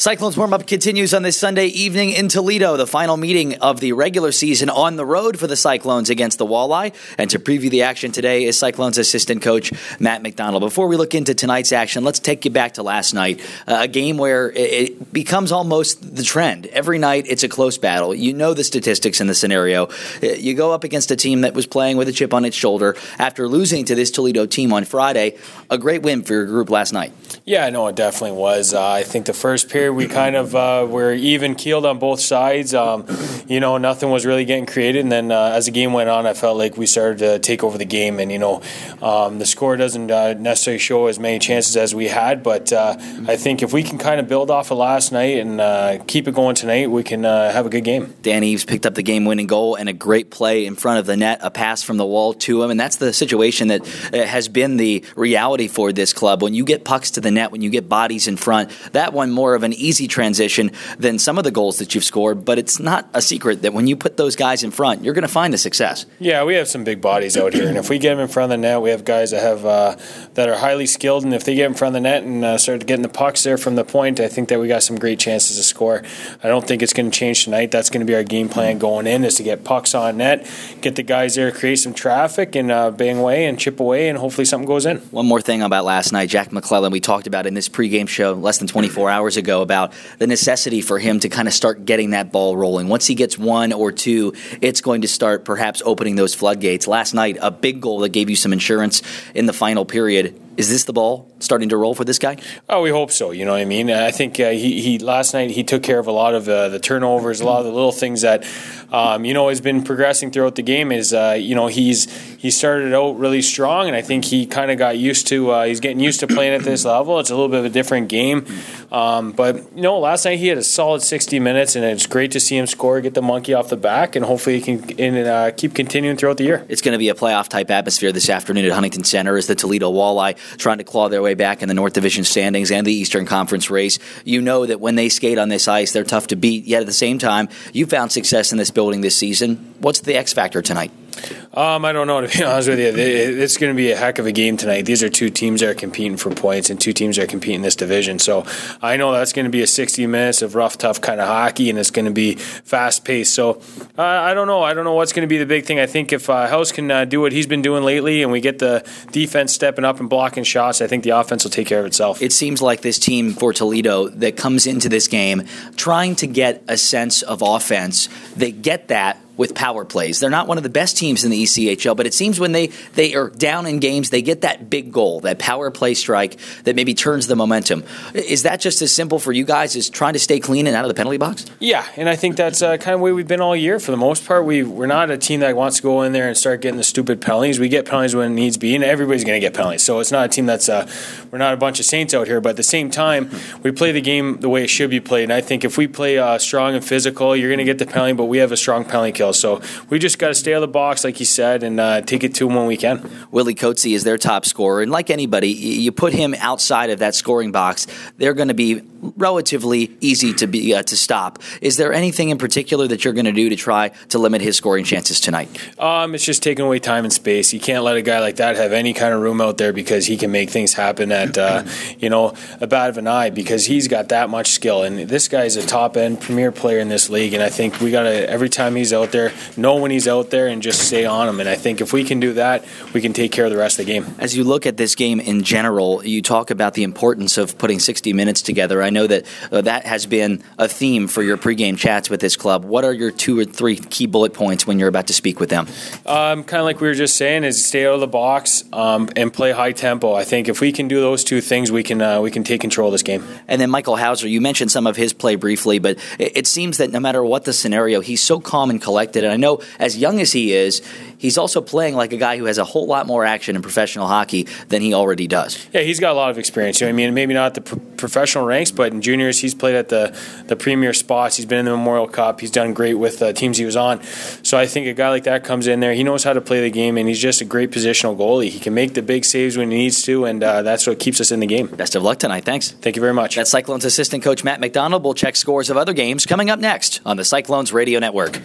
Cyclones warm up continues on this Sunday evening in Toledo, the final meeting of the regular season on the road for the Cyclones against the Walleye. And to preview the action today is Cyclones assistant coach Matt Macdonald. Before we look into tonight's action, let's take you back to last night, uh, a game where it becomes almost the trend. Every night it's a close battle. You know the statistics in the scenario. Uh, you go up against a team that was playing with a chip on its shoulder after losing to this Toledo team on Friday. A great win for your group last night. Yeah, no, it definitely was. Uh, I think the first period we kind of uh, were even keeled on both sides. Um, you know, nothing was really getting created. And then uh, as the game went on, I felt like we started to take over the game. And, you know, um, the score doesn't uh, necessarily show as many chances as we had. But uh, I think if we can kind of build off of last night and uh, keep it going tonight, we can have a good game. Dan Eaves picked up the game winning goal and a great play in front of the net, a pass from the wall to him. And that's the situation that has been the reality for this club. When you get pucks to the net, when you get bodies in front, that one more of an easy transition than some of the goals that you've scored. But it's not a secret that when you put those guys in front, you're going to find the success. Yeah, we have some big bodies out here, and if we get them in front of the net, we have guys that have uh, that are highly skilled, and if they get in front of the net and uh, start getting the pucks there from the point, I think that we got some great chances to score. I don't think it's going to change tonight. That's going to be our game plan going in is to get pucks on net, get the guys there, create some traffic, and uh, bang away and chip away, and hopefully something goes in. One more thing about last night, Jack McClellan. We talked about in this pregame show less than 24 hours ago about the necessity for him to kind of start getting that ball rolling. Once he gets one or two, it's going to start perhaps opening those floodgates. Last night, a big goal that gave you some insurance in the final period is this the ball starting to roll for this guy? Oh, we hope so. You know what I mean? I think uh, he, he last night he took care of a lot of uh, the turnovers, a lot of the little things that um, you know has been progressing throughout the game. Is uh, you know he's he started out really strong, and I think he kind of got used to uh, he's getting used to playing at this level. It's a little bit of a different game, um, but you know last night he had a solid 60 minutes, and it's great to see him score, get the monkey off the back, and hopefully he can and, uh, keep continuing throughout the year. It's going to be a playoff type atmosphere this afternoon at Huntington Center as the Toledo Walleye trying to claw their way back in the North Division standings and the Eastern Conference race. You know that when they skate on this ice, they're tough to beat. Yet at the same time, you found success in this building this season. What's the X factor tonight? Um, I don't know to be honest with you. It's going to be a heck of a game tonight. These are two teams that are competing for points, and two teams that are competing in this division. So I know that's going to be a 60 minutes of rough, tough kind of hockey, and it's going to be fast paced. So uh, I don't know. I don't know what's going to be the big thing. I think if uh, House can uh, do what he's been doing lately, and we get the defense stepping up and blocking shots, I think the offense will take care of itself. It seems like this team for Toledo that comes into this game trying to get a sense of offense. They get that with power plays. They're not one of the best teams in the ECHL, but it seems when they, they are down in games, they get that big goal, that power play strike that maybe turns the momentum. Is that just as simple for you guys as trying to stay clean and out of the penalty box? Yeah, and I think that's uh, kind of way we've been all year for the most part. We, we're not a team that wants to go in there and start getting the stupid penalties. We get penalties when it needs to be, and everybody's going to get penalties. So it's not a team that's, uh, we're not a bunch of saints out here, but at the same time, we play the game the way it should be played. And I think if we play uh, strong and physical, you're going to get the penalty, but we have a strong penalty kill. So we just got to stay out of the box, like you said, and uh, take it to them when we can. Willie Coetzee is their top scorer, and like anybody, you put him outside of that scoring box, they're going to be relatively easy to be uh, to stop. Is there anything in particular that you're going to do to try to limit his scoring chances tonight? Um, it's just taking away time and space. You can't let a guy like that have any kind of room out there because he can make things happen at uh, you know a bat of an eye because he's got that much skill. And this guy is a top end premier player in this league, and I think we got to every time he's out there know when he's out there and just stay on him. And I think if we can do that, we can take care of the rest of the game. As you look at this game in general, you talk about the importance of putting 60 minutes together. I know that uh, that has been a theme for your pregame chats with this club. What are your two or three key bullet points when you're about to speak with them? Um, kind of like we were just saying, is stay out of the box um, and play high tempo. I think if we can do those two things, we can uh, we can take control of this game. And then Michael Houser, you mentioned some of his play briefly, but it, it seems that no matter what the scenario, he's so calm and collected. And I know as young as he is, he's also playing like a guy who has a whole lot more action in professional hockey than he already does. Yeah, he's got a lot of experience. You know I mean, maybe not the pro- professional ranks, but in juniors, he's played at the, the premier spots. He's been in the Memorial Cup. He's done great with the teams he was on. So I think a guy like that comes in there. He knows how to play the game, and he's just a great positional goalie. He can make the big saves when he needs to, and uh, that's what keeps us in the game. Best of luck tonight. Thanks. Thank you very much. That's Cyclones assistant coach Matt Macdonald. We'll check scores of other games coming up next on the Cyclones Radio Network.